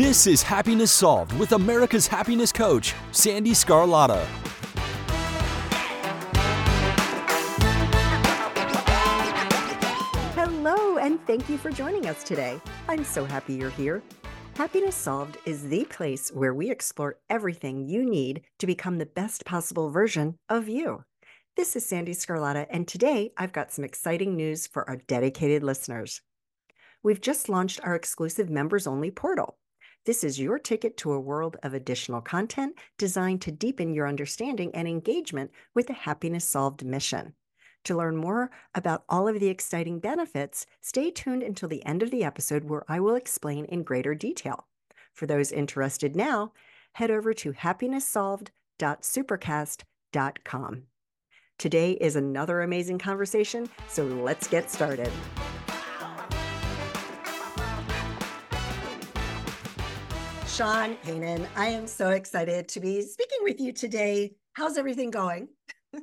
This is Happiness Solved with America's happiness coach, Sandee Sgarlata. Hello, and thank you for joining us today. I'm so happy you're here. Happiness Solved is the place where we explore everything you need to become the best possible version of you. This is Sandee Sgarlata, and today I've got some exciting news for our dedicated listeners. We've just launched our exclusive members only portal. This is your ticket to a world of additional content designed to deepen your understanding and engagement with the Happiness Solved mission. To learn more about all of the exciting benefits, stay tuned until the end of the episode where I will explain in greater detail. For those interested now, head over to happinesssolved.supercast.com. Today is another amazing conversation, so let's get started. Sean Kanan, I am so excited to be speaking with you today. How's everything going? you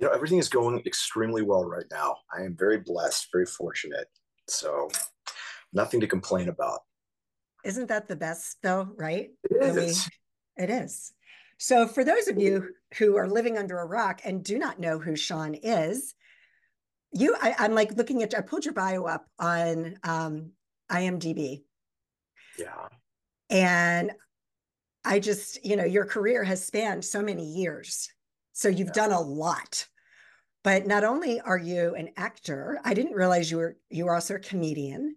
know, everything is going extremely well right now. I am very blessed, very fortunate. So, nothing to complain about. Isn't that the best, though, right? It is. it is. So, for those of you who are living under a rock and do not know who Sean is, you, I, am like looking at, I pulled your bio up on um, IMDb. Yeah. And I just, you know, your career has spanned so many years. So you've yeah. done a lot. But not only are you an actor, I didn't realize you were you were also a comedian.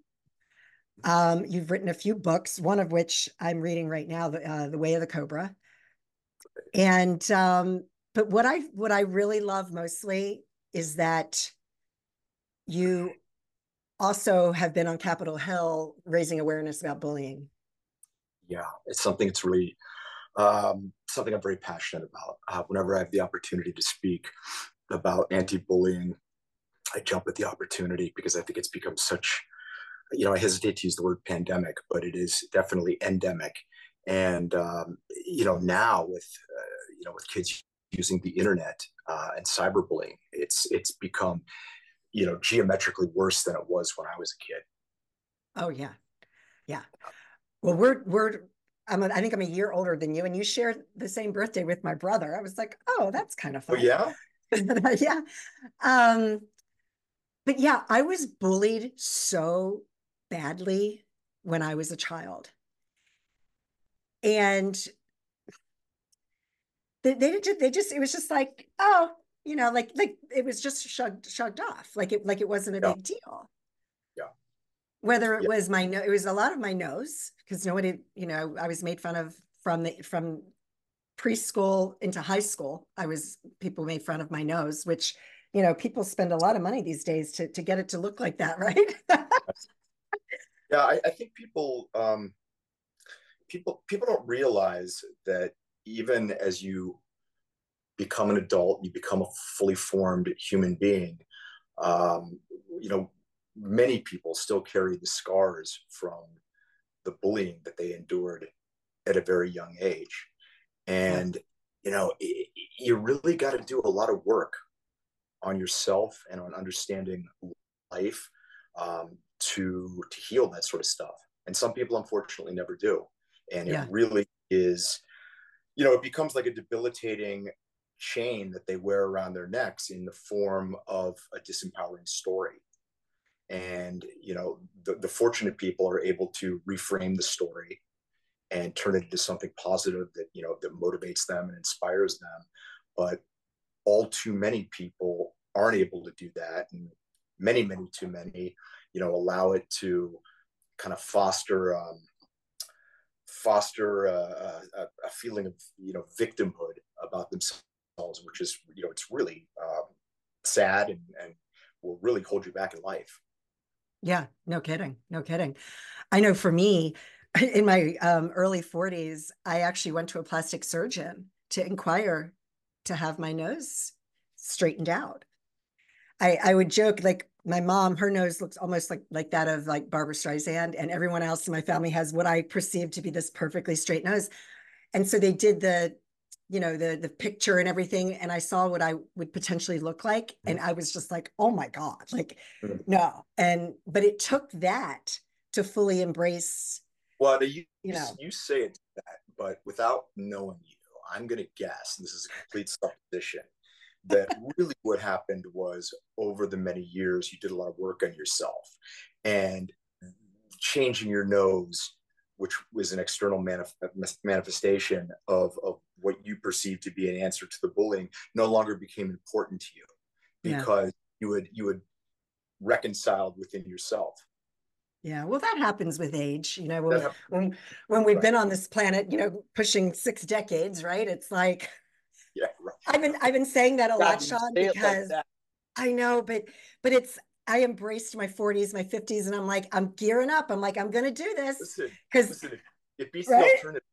Um, you've written a few books, one of which I'm reading right now, the, uh, the Way of the Cobra. And um, but what I what I really love mostly is that you also have been on Capitol Hill raising awareness about bullying yeah, it's something that's really um, something I'm very passionate about. Uh, whenever I have the opportunity to speak about anti-bullying, I jump at the opportunity because I think it's become such. You know, I hesitate to use the word pandemic, but it is definitely endemic. And um, you know, now with uh, you know with kids using the internet uh, and cyberbullying, it's it's become you know geometrically worse than it was when I was a kid. Oh yeah, yeah. Well, we're we're I'm a, I think I'm a year older than you, and you share the same birthday with my brother. I was like, oh, that's kind of fun. Oh yeah, yeah. Um, but yeah, I was bullied so badly when I was a child, and they they just they just it was just like oh you know like like it was just shrugged shrugged off like it like it wasn't a yeah. big deal whether it was my nose, it was a lot of my nose because nobody you know i was made fun of from the from preschool into high school. I was people made fun of my nose which you know people spend a lot of money these days to to get it to look like that right? Yeah I, I think people um people people don't realize that even as you become an adult you become a fully formed human being um you know many people still carry the scars from the bullying that they endured at a very young age. And, you know, it, you really got to do a lot of work on yourself and on understanding life um, to to heal that sort of stuff. And some people, unfortunately, never do. And yeah. it really is, you know, it becomes like a debilitating chain that they wear around their necks in the form of a disempowering story and you know the, the fortunate people are able to reframe the story and turn it into something positive that you know that motivates them and inspires them. But all too many people aren't able to do that and many many too many you know allow it to kind of foster um, foster a, a, a, feeling of you know victimhood about themselves which is you know it's really um, sad and, and will really hold you back in life yeah, no kidding. No kidding. I know for me, in my um, early 40s, I actually went to a plastic surgeon to inquire to have my nose straightened out. I, I would joke like my mom, her nose looks almost like like that of like Barbra Streisand, and everyone else in my family has what I perceive to be this perfectly straight nose. And so they did the you know the the picture and everything and i saw what i would potentially look like mm-hmm. and i was just like oh my god like mm. no. And but it took that to fully embrace Well, you, you know, you say it that, but without knowing you, I'm going to guess, this is a complete supposition, that really what happened was over the many years, you did a lot of work on yourself and changing your nose, which was an external manif- manifestation of, of what you perceived to be an answer to the bullying, no longer became important to you because yeah. you would you would reconciled within yourself. Yeah, well, that happens with age. You know, when when, when we've right. been on this planet, you know, pushing six decades, right? It's like, yeah, right. I've been I've been saying that a God, lot, Sean, because like I know, but but it's I embraced my 40s, my 50s, and I'm like, I'm gearing up. I'm like, I'm gonna do this because it beats right? the alternative.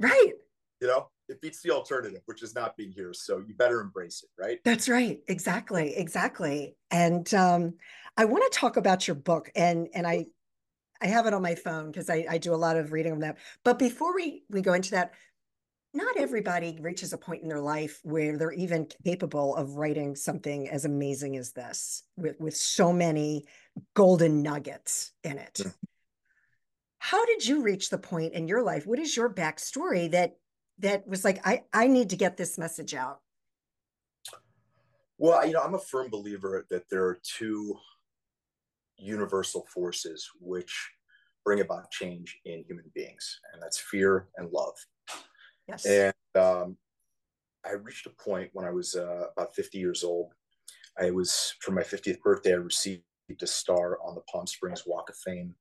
Right. You know, it beats the alternative, which is not being here. So you better embrace it, right? That's right. Exactly. Exactly. And um, I want to talk about your book, and and I I have it on my phone because I, I do a lot of reading on that. But before we we go into that, not everybody reaches a point in their life where they're even capable of writing something as amazing as this, with with so many golden nuggets in it. Mm. How did you reach the point in your life? What is your backstory that that was like, I I need to get this message out? Well, you know, I'm a firm believer that there are two universal forces which bring about change in human beings, and that's fear and love. Yes. And um, I reached a point when I was uh, about 50 years old. I was for my 50th birthday. I received a star on the Palm Springs Walk of Fame.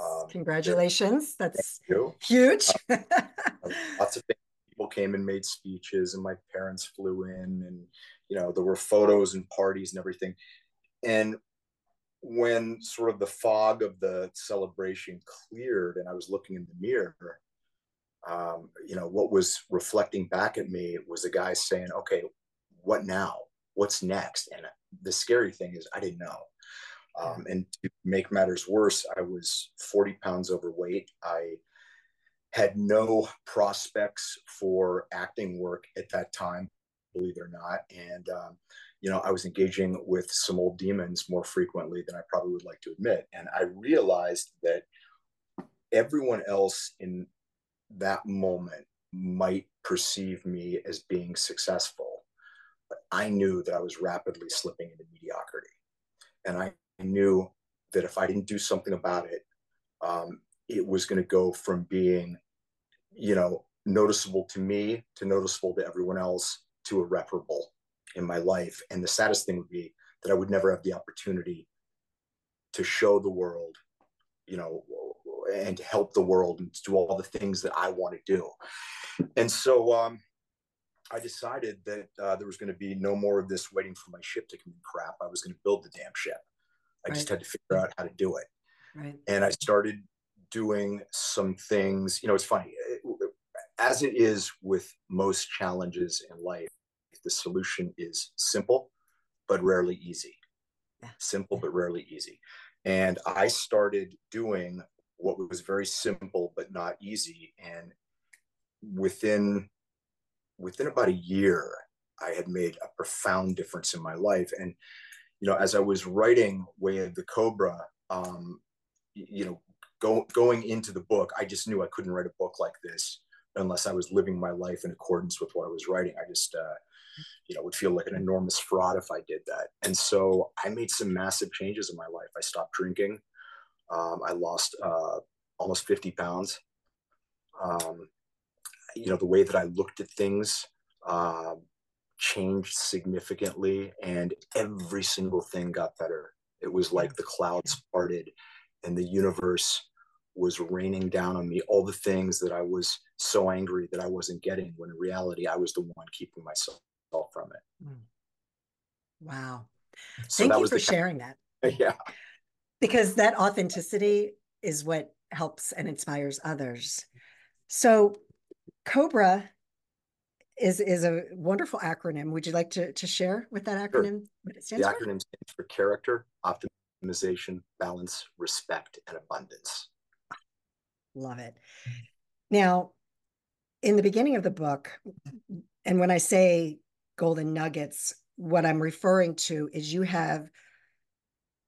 Um, Congratulations! That's huge. uh, lots of people came and made speeches, and my parents flew in, and you know there were photos and parties and everything. And when sort of the fog of the celebration cleared and I was looking in the mirror, um, you know, what was reflecting back at me was a guy saying, okay, what now? What's next? And the scary thing is I didn't know. Um, and to make matters worse, I was 40 pounds overweight. I had no prospects for acting work at that time, believe it or not. And um, you know, I was engaging with some old demons more frequently than I probably would like to admit. And I realized that everyone else in that moment might perceive me as being successful, but I knew that I was rapidly slipping into mediocrity. And I knew that if I didn't do something about it, um, it was going to go from being, you know, noticeable to me to noticeable to everyone else to irreparable in my life. And the saddest thing would be that I would never have the opportunity to show the world, you know, and to help the world and to do all the things that I want to do. And so um, I decided that uh, there was going to be no more of this waiting for my ship to come in crap. I was going to build the damn ship. I right. just had to figure out how to do it. Right. And I started doing some things. You know, it's funny, as it is with most challenges in life, the solution is simple, but rarely easy. Simple, but rarely easy. And I started doing what was very simple, but not easy. And within, within about a year, I had made a profound difference in my life. And, you know, as I was writing Way of the Cobra, um, you know, go, going into the book, I just knew I couldn't write a book like this unless I was living my life in accordance with what I was writing. I just, uh, you know, would feel like an enormous fraud if I did that. And so I made some massive changes in my life. I stopped drinking. Um, I lost uh, almost 50 pounds. Um, you know, the way that I looked at things uh, changed significantly, and every single thing got better. It was like the clouds parted and the universe was raining down on me all the things that I was so angry that I wasn't getting when in reality I was the one keeping myself from it. Hmm. Wow. So Thank you for sharing that. Yeah. Because that authenticity is what helps and inspires others. So COBRA is is a wonderful acronym. Would you like to, to share with that acronym sure. what it stands the for? The acronym stands for character, optimization, balance, respect, and abundance. Love it. Now, in the beginning of the book, and when I say golden nuggets, what I'm referring to is you have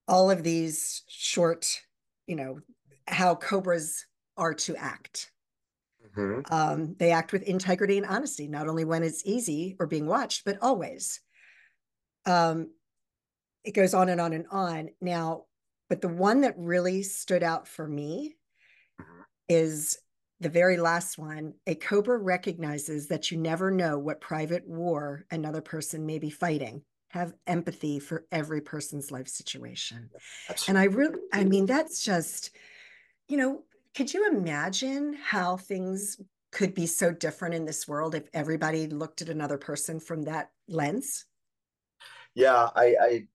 all of these short, you know, how cobras are to act. Mhm. Um, they act with integrity and honesty, not only when it's easy or being watched, but always. Um, it goes on and on and on. Now, but the one that really stood out for me Mhm. is the very last one. A cobra recognizes that you never know what private war another person may be fighting. Have empathy for every person's life situation. And I really, I mean, that's just, you know, could you imagine how things could be so different in this world if everybody looked at another person from that lens? Yeah, I, I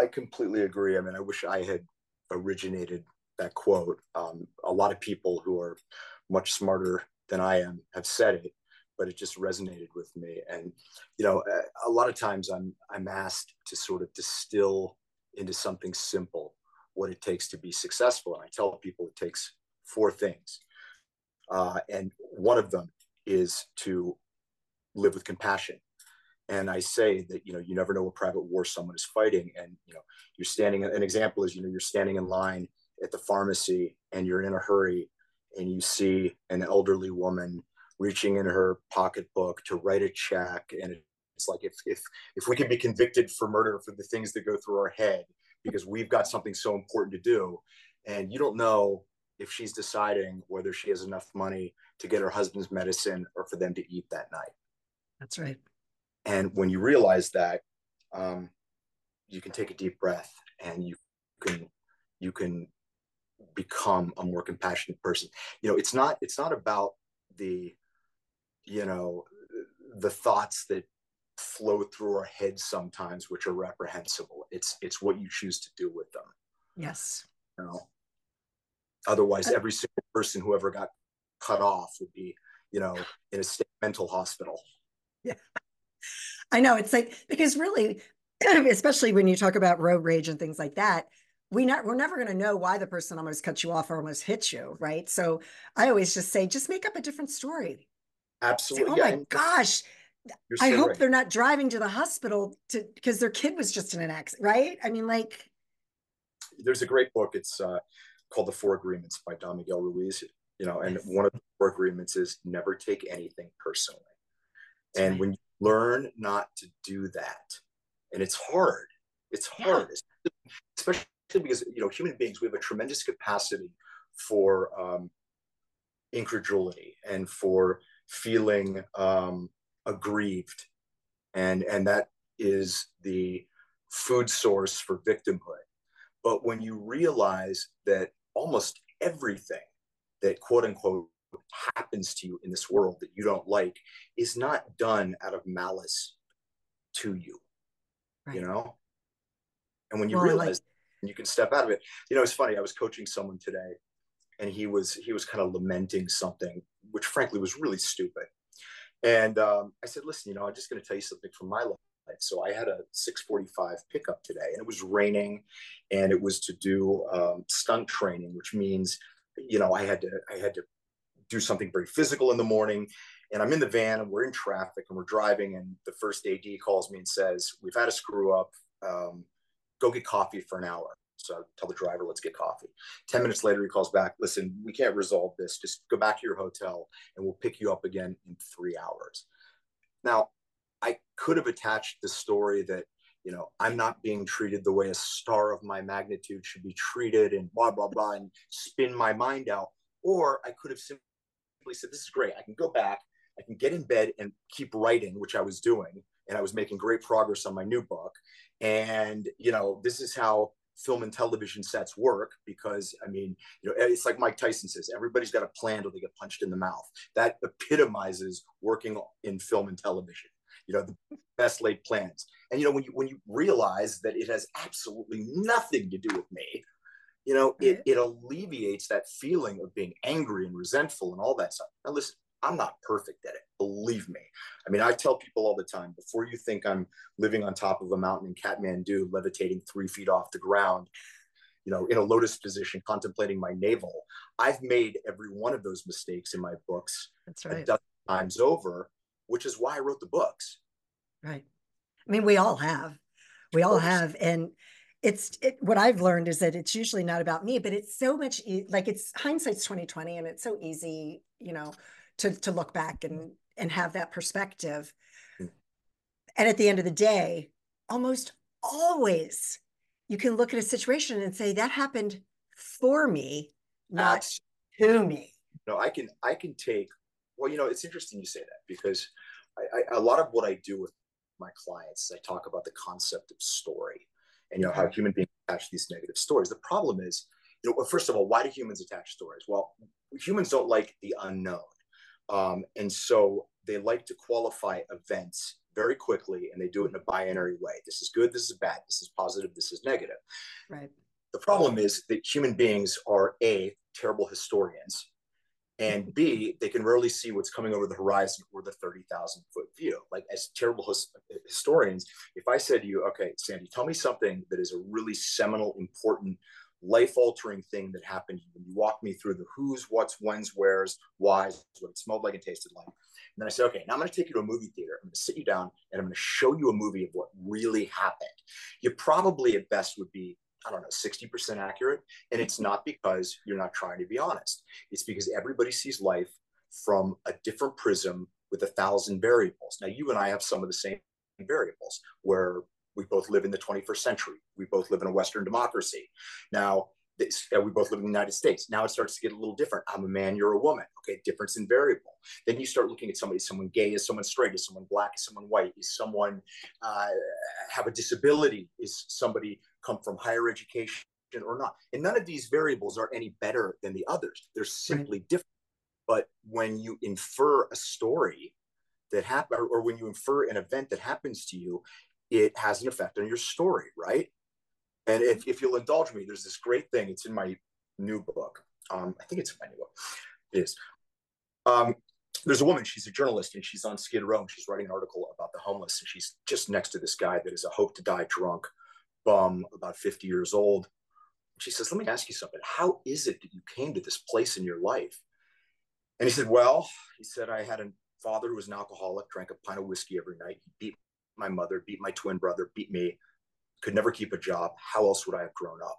I completely agree. I mean, I wish I had originated that quote. Um, a lot of people who are much smarter than I am have said it, but it just resonated with me. And you know, a, a lot of times I'm I'm asked to sort of distill into something simple what it takes to be successful, and I tell people it takes four things, uh, and one of them is to live with compassion and I say that you know you never know what private war someone is fighting, and you know you're standing. An example is you know you're standing in line at the pharmacy and you're in a hurry, and you see an elderly woman reaching in her pocketbook to write a check, and it's like if if if we can be convicted for murder for the things that go through our head because we've got something so important to do, and you don't know if she's deciding whether she has enough money to get her husband's medicine or for them to eat that night. That's right. And when you realize that, um, you can take a deep breath and you can you can become a more compassionate person. You know, it's not it's not about the you know the thoughts that flow through our heads sometimes, which are reprehensible. It's it's what you choose to do with them. Yes. You know, otherwise, every single person who ever got cut off would be, you know, in a state mental hospital. Yeah. I know it's like because really, especially when you talk about road rage and things like that, we not we're never going to know why the person almost cut you off or almost hit you, right? So I always just say, just make up a different story. Say, Absolutely. oh yeah, my gosh, you're I hope right. they're not driving to the hospital to because their kid was just in an accident, right? I mean, like, there's a great book. It's uh, called The Four Agreements by Don Miguel Ruiz. You know, and Yes. one of the four agreements is never take anything personally. That's and right. when you learn not to do that, and it's hard, it's Yeah. hard, especially because you know human beings we have a tremendous capacity for um, incredulity and for feeling um, aggrieved, and and that is the food source for victimhood. But when you realize that almost everything that quote unquote happens to you in this world that you don't like is not done out of malice to you, right. you know? And when you Well, and, like- realize you can step out of it, you know, it's funny. I was coaching someone today and he was, he was kind of lamenting something, which frankly was really stupid. And um, I said, listen, you know, I'm just going to tell you something from my life. So I had a 645 pickup today and it was raining and it was to do um, stunt training, which means, you know, I had to, I had to do something very physical in the morning. And I'm in the van and we're in traffic and we're driving. And the first AD calls me and says, We've had a screw up. Um, go get coffee for an hour. So I tell the driver, let's get coffee. 10 minutes later, he calls back, listen, we can't resolve this. Just go back to your hotel and we'll pick you up again in three hours. Now, I could have attached the story that, you know, I'm not being treated the way a star of my magnitude should be treated and blah, blah, blah, and spin my mind out. Or I could have simply said, this is great. I can go back, I can get in bed and keep writing, which I was doing. And I was making great progress on my new book. And, you know, this is how film and television sets work because I mean, you know, it's like Mike Tyson says, everybody's got a plan till they get punched in the mouth. That epitomizes working in film and television. You know, the best laid plans. And you know, when you when you realize that it has absolutely nothing to do with me, you know, it, mm-hmm. it alleviates that feeling of being angry and resentful and all that stuff. Now listen, I'm not perfect at it. Believe me. I mean, I tell people all the time before you think I'm living on top of a mountain in Kathmandu, levitating three feet off the ground, you know, in a lotus position, contemplating my navel, I've made every one of those mistakes in my books That's a dozen times over, which is why I wrote the books. Right. I mean, we all have. We all have. And it's it, what I've learned is that it's usually not about me, but it's so much e- like it's hindsight's 2020 and it's so easy, you know, to to look back and and have that perspective. Mm. And at the end of the day, almost always you can look at a situation and say that happened for me, not to me. no, I can I can take. Well, you know, it's interesting you say that because I, I, a lot of what I do with my clients, is I talk about the concept of story, and you know how human beings attach these negative stories. The problem is, you know, first of all, why do humans attach stories? Well, humans don't like the unknown, um, and so they like to qualify events very quickly, and they do it in a binary way. This is good. This is bad. This is positive. This is negative. Right. The problem is that human beings are a terrible historians, and B, they can rarely see what's coming over the horizon or the 30,000 foot view. Like, as terrible his- historians, if I said to you, okay, Sandee, tell me something that is a really seminal, important, life altering thing that happened when you walk me through the who's, what's, when's, where's, why's, what it smelled like and tasted like. And then I say, okay, now I'm going to take you to a movie theater. I'm going to sit you down and I'm going to show you a movie of what really happened. You probably at best would be I don't know, 60% accurate. And it's not because you're not trying to be honest. It's because everybody sees life from a different prism with a thousand variables. Now, you and I have some of the same variables where we both live in the 21st century. We both live in a Western democracy. Now, this, uh, we both live in the United States. Now it starts to get a little different. I'm a man, you're a woman. Okay, difference in variable. Then you start looking at somebody, someone gay, is someone straight, is someone black, is someone white, is someone uh, have a disability, is somebody come from higher education or not. And none of these variables are any better than the others. They're simply right. different. But when you infer a story that happen, or, or when you infer an event that happens to you, it has an effect on your story, right? And if, if you'll indulge me, there's this great thing. It's in my new book. Um, I think it's in my new book. It is. Um, there's a woman, she's a journalist, and she's on Skid Row, and she's writing an article about the homeless. And she's just next to this guy that is a hope to die drunk bum, about 50 years old. She says, Let me ask you something. How is it that you came to this place in your life? And he said, Well, he said, I had a father who was an alcoholic, drank a pint of whiskey every night. He beat my mother, beat my twin brother, beat me, could never keep a job. How else would I have grown up?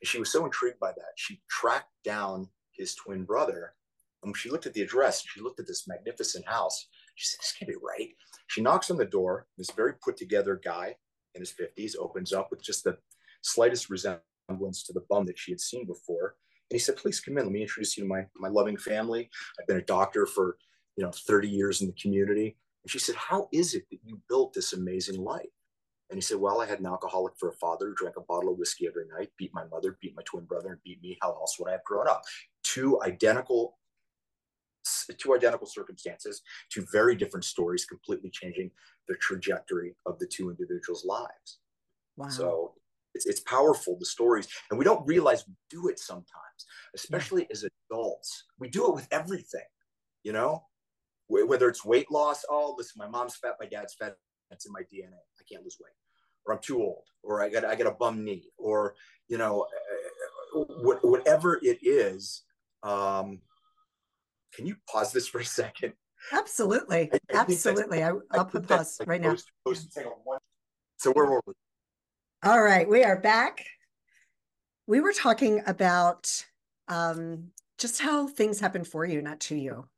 And she was so intrigued by that. She tracked down his twin brother. And when she looked at the address, she looked at this magnificent house. She said, This can't be right. She knocks on the door. This very put together guy in his 50s opens up with just the slightest resemblance to the bum that she had seen before. And he said, Please come in. Let me introduce you to my, my loving family. I've been a doctor for you know 30 years in the community. And she said, How is it that you built this amazing life? And he said, Well, I had an alcoholic for a father who drank a bottle of whiskey every night, beat my mother, beat my twin brother, and beat me. How else would I have grown up? Two identical two identical circumstances, two very different stories, completely changing the trajectory of the two individuals' lives. Wow. So it's, it's powerful, the stories. And we don't realize we do it sometimes, especially yeah. as adults. We do it with everything, you know, whether it's weight loss. Oh, listen, my mom's fat, my dad's fat. That's in my DNA. I can't lose weight. Or I'm too old, or I got I got a bum knee, or you know, whatever it is. Um, can you pause this for a second? Absolutely. I, I Absolutely. I, will put pause right now. so where were we? All right. We are back. We were talking about um, just how things happen for you, not to you.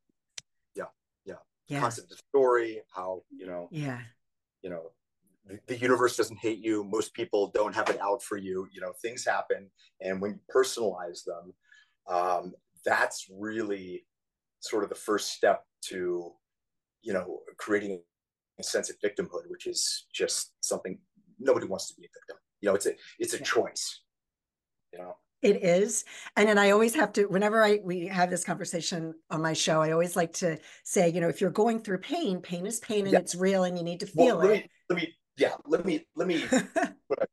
Yeah. Concept of story, how, you know, yeah. You know, the, the universe doesn't hate you. Most people don't have it out for you. You know, things happen. And when you personalize them, um, that's really sort of the first step to you know creating a sense of victimhood which is just something nobody wants to be a victim you know it's a it's a yeah. choice you know it is and then i always have to whenever i we have this conversation on my show i always like to say you know if you're going through pain pain is pain and yeah. it's real and you need to feel well, let it me, let me yeah let me let me put a,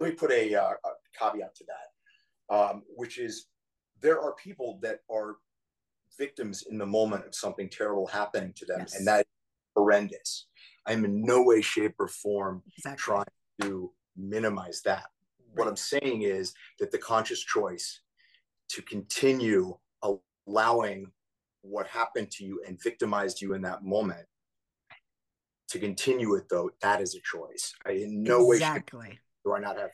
let me put a, uh, a caveat to that um, which is there are people that are victims in the moment of something terrible happening to them, yes. and that horrendous. I'm in no way, shape, or form exactly. trying to minimize that. What I'm saying is that the conscious choice to continue allowing what happened to you and victimized you in that moment to continue it though that is a choice I, in no exactly. way do i not have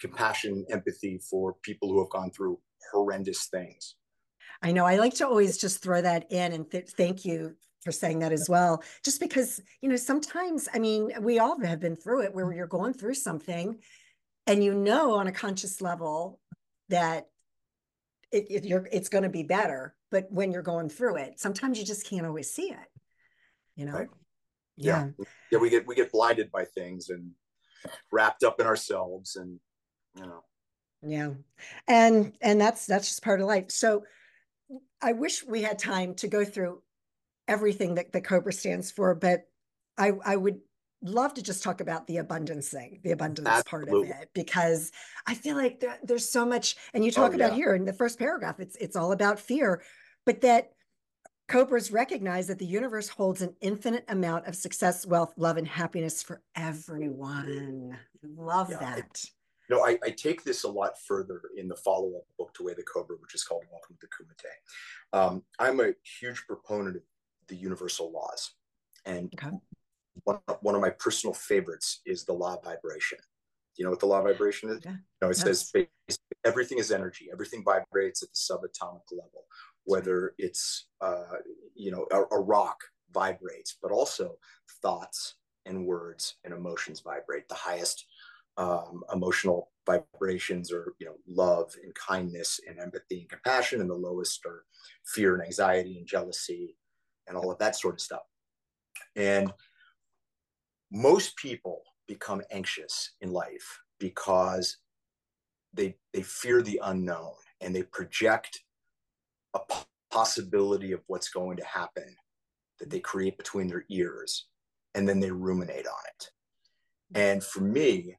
compassion, empathy for people who have gone through horrendous things. I know. I like to always just throw that in and th- thank you for saying that as well. Just because, you know, sometimes, I mean, we all have been through it where you're going through something and you know on a conscious level that it, it you're it's going to be better but when you're going through it sometimes you just can't always see it you know Right. yeah. Yeah. Yeah, we get we get blinded by things and wrapped up in ourselves and you know. Yeah. And and that's that's just part of life. So I wish we had time to go through everything that the Cobra stands for, but I I would love to just talk about the abundance thing, the abundance part of it, because I feel like there, there's so much, and you talk Oh, about yeah. here in the first paragraph, it's it's all about fear, but that Cobras recognize that the universe holds an infinite amount of success, wealth, love, and happiness for everyone. Love Yeah, that. You know, I, I take this a lot further in the follow-up book to Way the Cobra, which is called Welcome to Kumite. Um, I'm a huge proponent of the universal laws. And Okay. One, one of my personal favorites is the law of vibration. You know what the law of vibration is? Yeah. No, it says Yes. basically everything is energy. Everything vibrates at the subatomic level, whether it's uh, you know a, a rock vibrates, but also thoughts and words and emotions vibrate. The highest um, emotional vibrations are you know love and kindness and empathy and compassion, and the lowest are fear and anxiety and jealousy and all of that sort of stuff. And most people become anxious in life because they they fear the unknown and they project a possibility of what's going to happen that they create between their ears and then they ruminate on it. And for me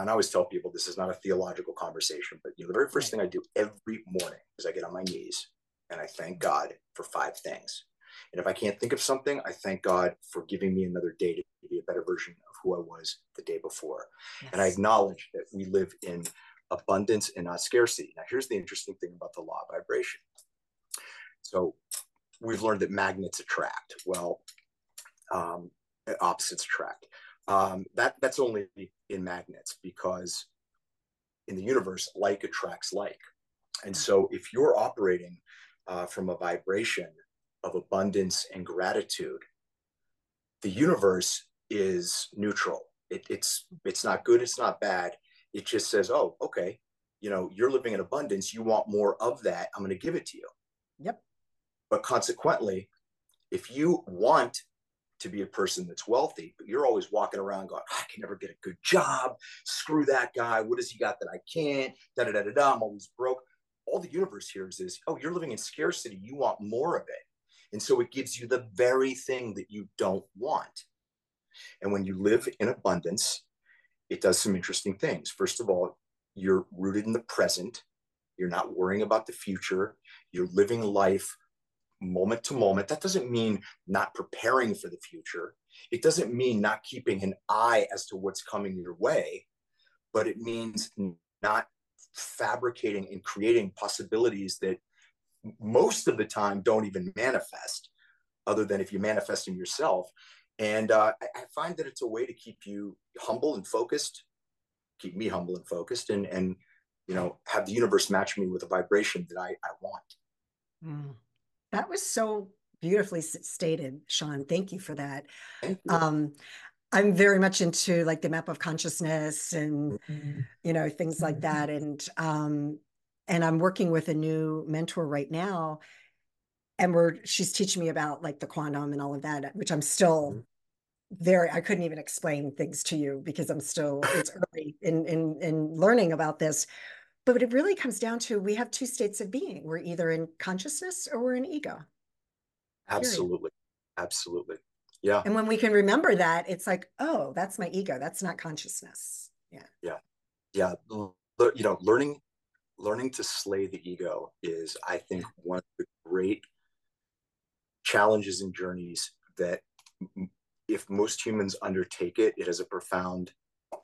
and i always tell people this is not a theological conversation but you know the very first thing i do every morning is i get on my knees and i thank god for five things and if i can't think of something i thank god for giving me another day to be a better version of who i was the day before and I acknowledge that we live in abundance and not scarcity. Now, here's the interesting thing about the law of vibration. So, we've learned that magnets attract. Well, um, opposites attract. Um, that that's only in magnets because in the universe, like attracts like. And so, if you're operating uh, from a vibration of abundance and gratitude, the universe is neutral. It, it's it's not good. It's not bad. It just says, oh, okay, you know, you're living in abundance. You want more of that. I'm going to give it to you. Yep. But consequently, if you want to be a person that's wealthy, but you're always walking around going, I can never get a good job. Screw that guy. What has he got that I can't? Da da da da da. I'm always broke. All the universe hears is, oh, you're living in scarcity. You want more of it. And so it gives you the very thing that you don't want. And when you live in abundance, it does some interesting things. First of all, you're rooted in the present. You're not worrying about the future. You're living life moment to moment. That doesn't mean not preparing for the future. It doesn't mean not keeping an eye as to what's coming your way, but it means not fabricating and creating possibilities that most of the time don't even manifest, other than if you manifest them yourself. And uh, I, I find that it's a way to keep you humble and focused, keep me humble and focused, and and you know have the universe match me with a vibration that I, I want. Mm. That was so beautifully stated, Sean. Thank you for that. You. Um, I'm very much into like the map of consciousness and you know things like that, and um, and I'm working with a new mentor right now, and we're she's teaching me about like the quantum and all of that, which I'm still mm-hmm. very I couldn't even explain things to you because I'm still it's early in in in learning about this. But it really comes down to we have two states of being. We're either in consciousness or we're in ego. absolutely, absolutely, yeah. And when we can remember that, it's like, oh, that's my ego. That's not consciousness. Yeah. yeah yeah you know learning learning to slay the ego is i think one of the great challenges and journeys that if most humans undertake it it has a profound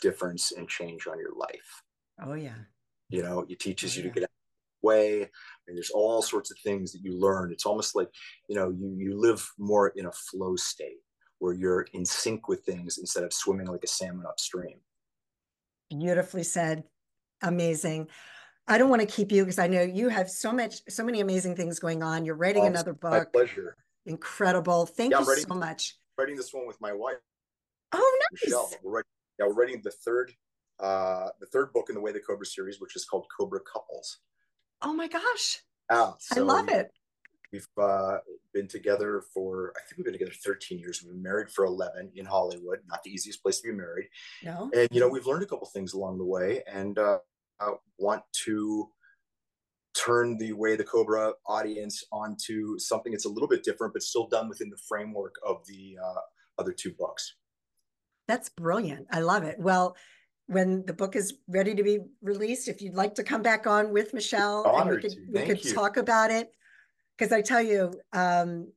difference and change on your life Oh, yeah. you know it teaches Oh, you yeah. to get out of the way and there's all sorts of things that you learn it's almost like you know you you live more in a flow state where you're in sync with things instead of swimming like a salmon upstream Beautifully said. amazing. I don't want to keep you because I know you have so much, so many amazing things going on. You're writing Um, another My book. pleasure. Incredible. Thank Yeah, you I'm so much. Writing this one with my wife, Oh, nice. Michelle. We're writing, yeah, we're writing the third, uh, the third book in the Way the Cobra series, which is called Cobra Couples. Oh my gosh. Ah, I so love it. We've uh, been together for, I think we've been together 13 years. We've been married for 11 in Hollywood, not the easiest place to be married. No. And, you know, we've learned a couple things along the way and uh, want to turn the Way the Cobra audience onto something that's a little bit different, but still done within the framework of the uh, other two books. That's brilliant. I love it. Well, when the book is ready to be released, if you'd like to come back on with Michelle and we could we could talk about it. Because I tell you, um,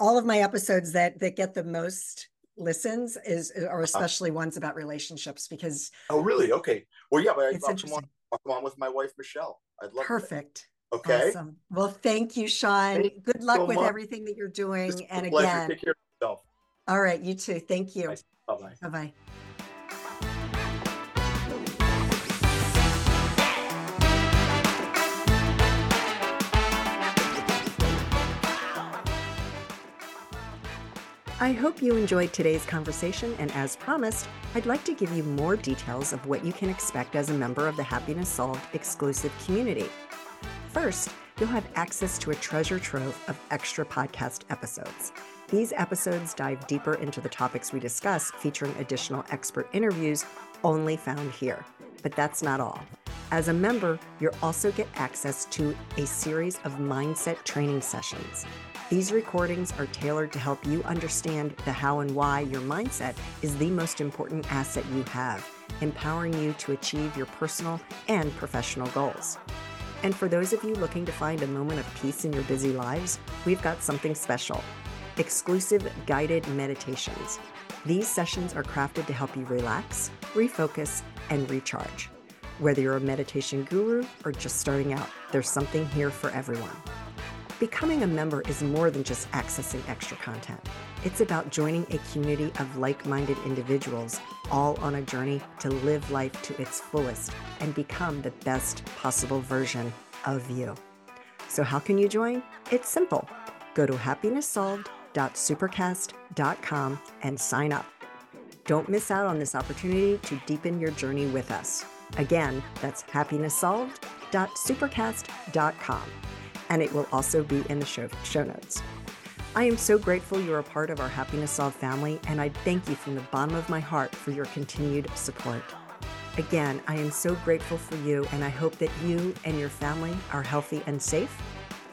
all of my episodes that that get the most listens is Uh-huh. are especially ones about relationships because Oh, really? Okay. Well, yeah, but I, it's I'll come on, I'll come on with my wife, Michelle. I'd love Perfect. That. Okay. Awesome. Well, thank you, Sean. Thank Good luck so with much. everything that you're doing. And again, Take care of yourself. all right, you too. Thank you. Bye. Bye-bye. Bye I hope you enjoyed today's conversation, and as promised, I'd like to give you more details of what you can expect as a member of the Happiness Solved exclusive community. First, you'll have access to a treasure trove of extra podcast episodes. These episodes dive deeper into the topics we discuss, featuring additional expert interviews only found here. But that's not all. As a member, you'll also get access to a series of mindset training sessions. These recordings are tailored to help you understand the how and why your mindset is the most important asset you have, empowering you to achieve your personal and professional goals. And for those of you looking to find a moment of peace in your busy lives, we've got something special exclusive guided meditations. These sessions are crafted to help you relax, refocus, and recharge. Whether you're a meditation guru or just starting out, there's something here for everyone. Becoming a member is more than just accessing extra content. It's about joining a community of like minded individuals, all on a journey to live life to its fullest and become the best possible version of you. So, how can you join? It's simple. Go to happinesssolved.supercast.com and sign up. Don't miss out on this opportunity to deepen your journey with us. Again, that's happinesssolved.supercast.com, and it will also be in the show, show notes. I am so grateful you're a part of our Happiness Solved family, and I thank you from the bottom of my heart for your continued support. Again, I am so grateful for you, and I hope that you and your family are healthy and safe,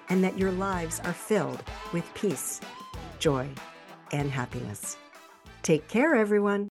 and that your lives are filled with peace, joy, and happiness. Take care, everyone.